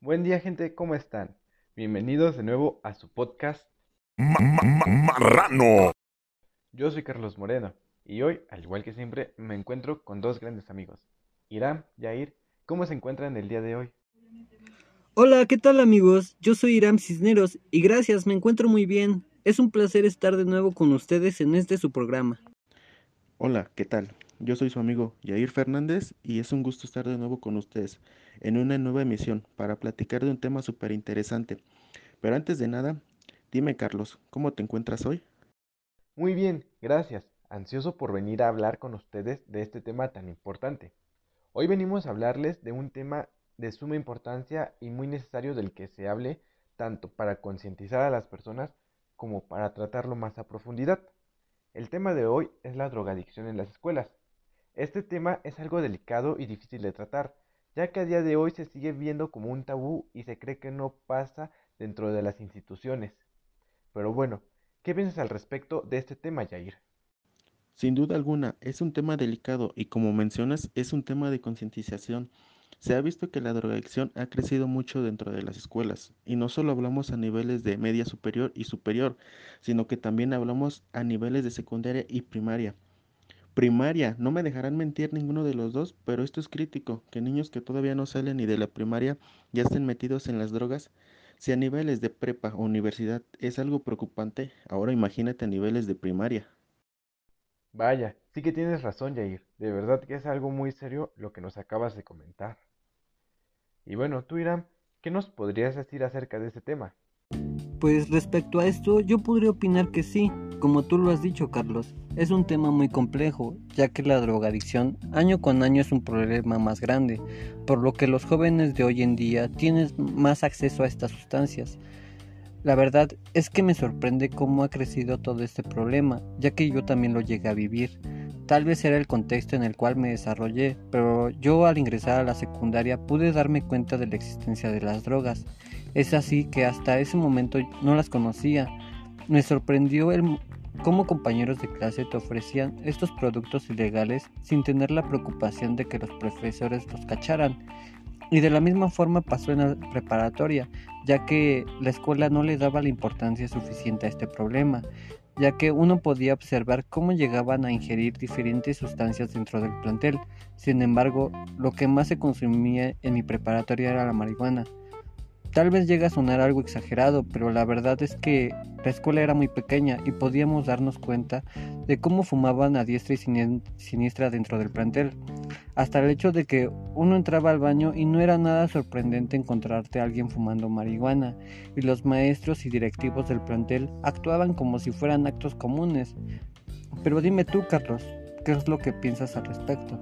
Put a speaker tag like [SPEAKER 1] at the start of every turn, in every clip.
[SPEAKER 1] Buen día gente, ¿cómo están? Bienvenidos de nuevo a su podcast
[SPEAKER 2] Marrano.
[SPEAKER 1] Yo soy Carlos Moreno y hoy, al igual que siempre, me encuentro con dos grandes amigos. Irán, Yair, ¿cómo se encuentran el día de hoy?
[SPEAKER 3] Hola, ¿qué tal amigos? Yo soy Iram Cisneros y gracias, me encuentro muy bien. Es un placer estar de nuevo con ustedes en este su programa.
[SPEAKER 4] Hola, ¿qué tal? Yo soy su amigo Yair Fernández y es un gusto estar de nuevo con ustedes en una nueva emisión para platicar de un tema súper interesante. Pero antes de nada, dime Carlos, ¿cómo te encuentras hoy?
[SPEAKER 1] Muy bien, gracias. Ansioso por venir a hablar con ustedes de este tema tan importante. Hoy venimos a hablarles de un tema de suma importancia y muy necesario del que se hable tanto para concientizar a las personas como para tratarlo más a profundidad. El tema de hoy es la drogadicción en las escuelas. Este tema es algo delicado y difícil de tratar, ya que a día de hoy se sigue viendo como un tabú y se cree que no pasa dentro de las instituciones. Pero bueno, ¿qué piensas al respecto de este tema, Jair?
[SPEAKER 4] Sin duda alguna, es un tema delicado y como mencionas, es un tema de concientización. Se ha visto que la drogadicción ha crecido mucho dentro de las escuelas y no solo hablamos a niveles de media superior y superior, sino que también hablamos a niveles de secundaria y primaria. Primaria, no me dejarán mentir ninguno de los dos, pero esto es crítico, que niños que todavía no salen ni de la primaria ya estén metidos en las drogas. Si a niveles de prepa o universidad es algo preocupante, ahora imagínate a niveles de primaria.
[SPEAKER 1] Vaya, sí que tienes razón, Jair. De verdad que es algo muy serio lo que nos acabas de comentar. Y bueno, tú, Irán, ¿qué nos podrías decir acerca de ese tema?
[SPEAKER 3] Pues respecto a esto, yo podría opinar que sí, como tú lo has dicho, Carlos. Es un tema muy complejo, ya que la drogadicción año con año es un problema más grande, por lo que los jóvenes de hoy en día tienen más acceso a estas sustancias. La verdad es que me sorprende cómo ha crecido todo este problema, ya que yo también lo llegué a vivir. Tal vez era el contexto en el cual me desarrollé, pero yo al ingresar a la secundaria pude darme cuenta de la existencia de las drogas. Es así que hasta ese momento no las conocía. Me sorprendió el cómo compañeros de clase te ofrecían estos productos ilegales sin tener la preocupación de que los profesores los cacharan. Y de la misma forma pasó en la preparatoria, ya que la escuela no le daba la importancia suficiente a este problema ya que uno podía observar cómo llegaban a ingerir diferentes sustancias dentro del plantel. Sin embargo, lo que más se consumía en mi preparatoria era la marihuana. Tal vez llega a sonar algo exagerado, pero la verdad es que la escuela era muy pequeña y podíamos darnos cuenta de cómo fumaban a diestra y siniestra dentro del plantel, hasta el hecho de que uno entraba al baño y no era nada sorprendente encontrarte a alguien fumando marihuana, y los maestros y directivos del plantel actuaban como si fueran actos comunes. Pero dime tú, Carlos, ¿qué es lo que piensas al respecto?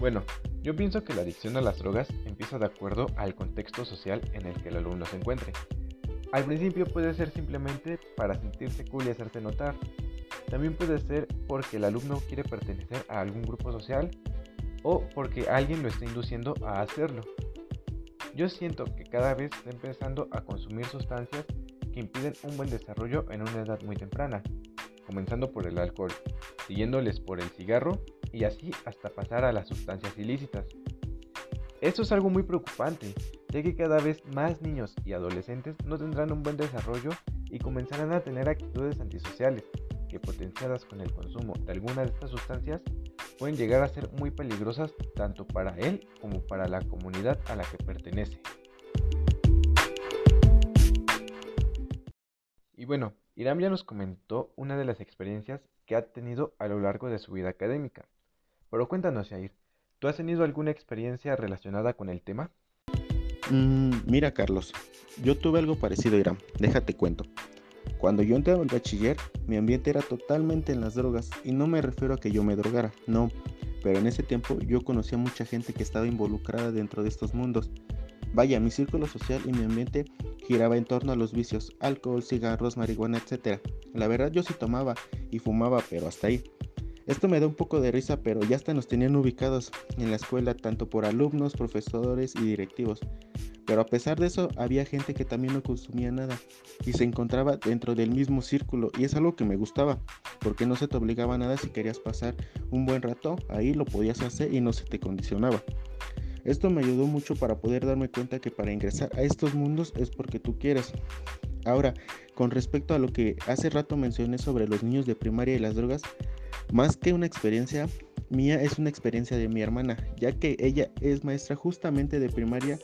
[SPEAKER 1] Bueno, yo pienso que la adicción a las drogas empieza de acuerdo al contexto social en el que el alumno se encuentre. Al principio puede ser simplemente para sentirse cool y hacerse notar. También puede ser porque el alumno quiere pertenecer a algún grupo social o porque alguien lo está induciendo a hacerlo. Yo siento que cada vez está empezando a consumir sustancias que impiden un buen desarrollo en una edad muy temprana, comenzando por el alcohol, siguiéndoles por el cigarro y así hasta pasar a las sustancias ilícitas. Esto es algo muy preocupante, ya que cada vez más niños y adolescentes no tendrán un buen desarrollo y comenzarán a tener actitudes antisociales, que potenciadas con el consumo de alguna de estas sustancias pueden llegar a ser muy peligrosas tanto para él como para la comunidad a la que pertenece. Y bueno, Iram ya nos comentó una de las experiencias que ha tenido a lo largo de su vida académica. Pero cuéntanos, Jair, ¿tú has tenido alguna experiencia relacionada con el tema?
[SPEAKER 4] Mm, mira, Carlos, yo tuve algo parecido, Irán. Déjate cuento. Cuando yo entré al bachiller, mi ambiente era totalmente en las drogas, y no me refiero a que yo me drogara, no, pero en ese tiempo yo conocía mucha gente que estaba involucrada dentro de estos mundos. Vaya, mi círculo social y mi ambiente giraba en torno a los vicios, alcohol, cigarros, marihuana, etc. La verdad yo sí tomaba y fumaba, pero hasta ahí. Esto me da un poco de risa, pero ya hasta nos tenían ubicados en la escuela tanto por alumnos, profesores y directivos. Pero a pesar de eso, había gente que también no consumía nada y se encontraba dentro del mismo círculo y es algo que me gustaba, porque no se te obligaba a nada si querías pasar un buen rato, ahí lo podías hacer y no se te condicionaba. Esto me ayudó mucho para poder darme cuenta que para ingresar a estos mundos es porque tú quieres. Ahora, con respecto a lo que hace rato mencioné sobre los niños de primaria y las drogas, más que una experiencia mía es una experiencia de mi hermana, ya que ella es maestra justamente de primaria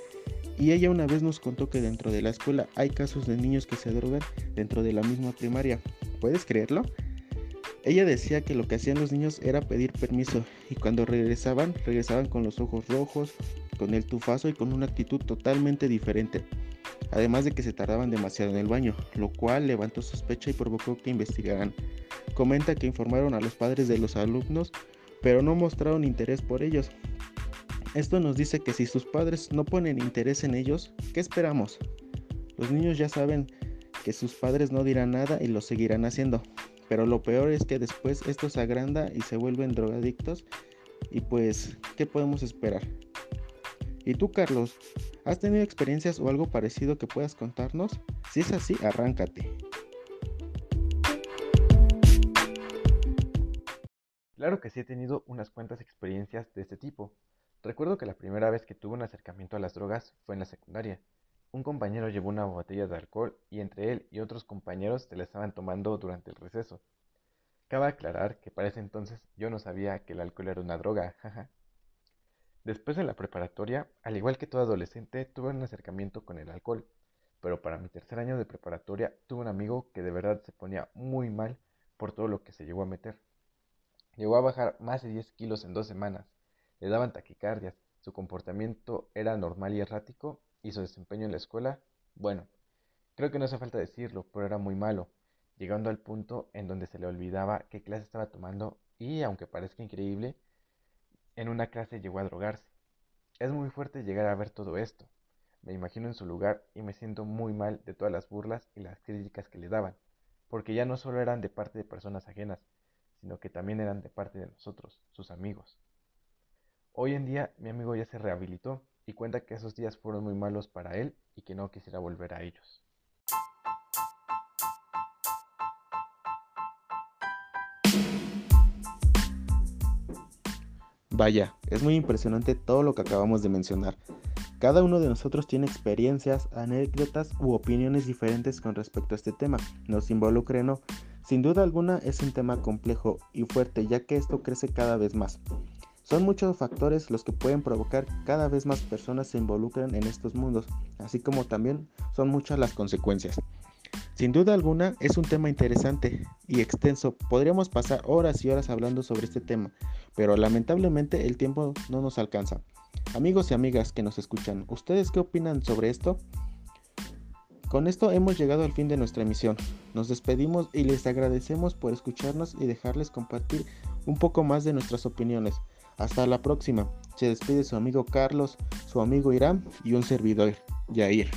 [SPEAKER 4] y ella una vez nos contó que dentro de la escuela hay casos de niños que se drogan dentro de la misma primaria. ¿Puedes creerlo? Ella decía que lo que hacían los niños era pedir permiso y cuando regresaban, regresaban con los ojos rojos, con el tufazo y con una actitud totalmente diferente. Además de que se tardaban demasiado en el baño, lo cual levantó sospecha y provocó que investigaran. Comenta que informaron a los padres de los alumnos, pero no mostraron interés por ellos. Esto nos dice que si sus padres no ponen interés en ellos, ¿qué esperamos? Los niños ya saben que sus padres no dirán nada y lo seguirán haciendo. Pero lo peor es que después esto se agranda y se vuelven drogadictos. Y pues, ¿qué podemos esperar? ¿Y tú, Carlos? ¿Has tenido experiencias o algo parecido que puedas contarnos? Si es así, arráncate.
[SPEAKER 1] Claro que sí he tenido unas cuantas experiencias de este tipo. Recuerdo que la primera vez que tuve un acercamiento a las drogas fue en la secundaria. Un compañero llevó una botella de alcohol y entre él y otros compañeros se la estaban tomando durante el receso. Cabe aclarar que para ese entonces yo no sabía que el alcohol era una droga, jaja. Después de la preparatoria, al igual que todo adolescente, tuve un acercamiento con el alcohol, pero para mi tercer año de preparatoria tuve un amigo que de verdad se ponía muy mal por todo lo que se llegó a meter. Llegó a bajar más de 10 kilos en dos semanas. Le daban taquicardias, su comportamiento era normal y errático y su desempeño en la escuela, bueno, creo que no hace falta decirlo, pero era muy malo, llegando al punto en donde se le olvidaba qué clase estaba tomando y, aunque parezca increíble, en una clase llegó a drogarse. Es muy fuerte llegar a ver todo esto. Me imagino en su lugar y me siento muy mal de todas las burlas y las críticas que le daban, porque ya no solo eran de parte de personas ajenas, sino que también eran de parte de nosotros, sus amigos. Hoy en día mi amigo ya se rehabilitó y cuenta que esos días fueron muy malos para él y que no quisiera volver a ellos.
[SPEAKER 4] Vaya, es muy impresionante todo lo que acabamos de mencionar. Cada uno de nosotros tiene experiencias, anécdotas u opiniones diferentes con respecto a este tema, nos involucre no. Sin duda alguna es un tema complejo y fuerte ya que esto crece cada vez más. Son muchos factores los que pueden provocar cada vez más personas se involucren en estos mundos, así como también son muchas las consecuencias. Sin duda alguna es un tema interesante y extenso, podríamos pasar horas y horas hablando sobre este tema, pero lamentablemente el tiempo no nos alcanza. Amigos y amigas que nos escuchan, ¿ustedes qué opinan sobre esto? Con esto hemos llegado al fin de nuestra emisión. Nos despedimos y les agradecemos por escucharnos y dejarles compartir un poco más de nuestras opiniones. Hasta la próxima. Se despide su amigo Carlos, su amigo Irán y un servidor, Yair.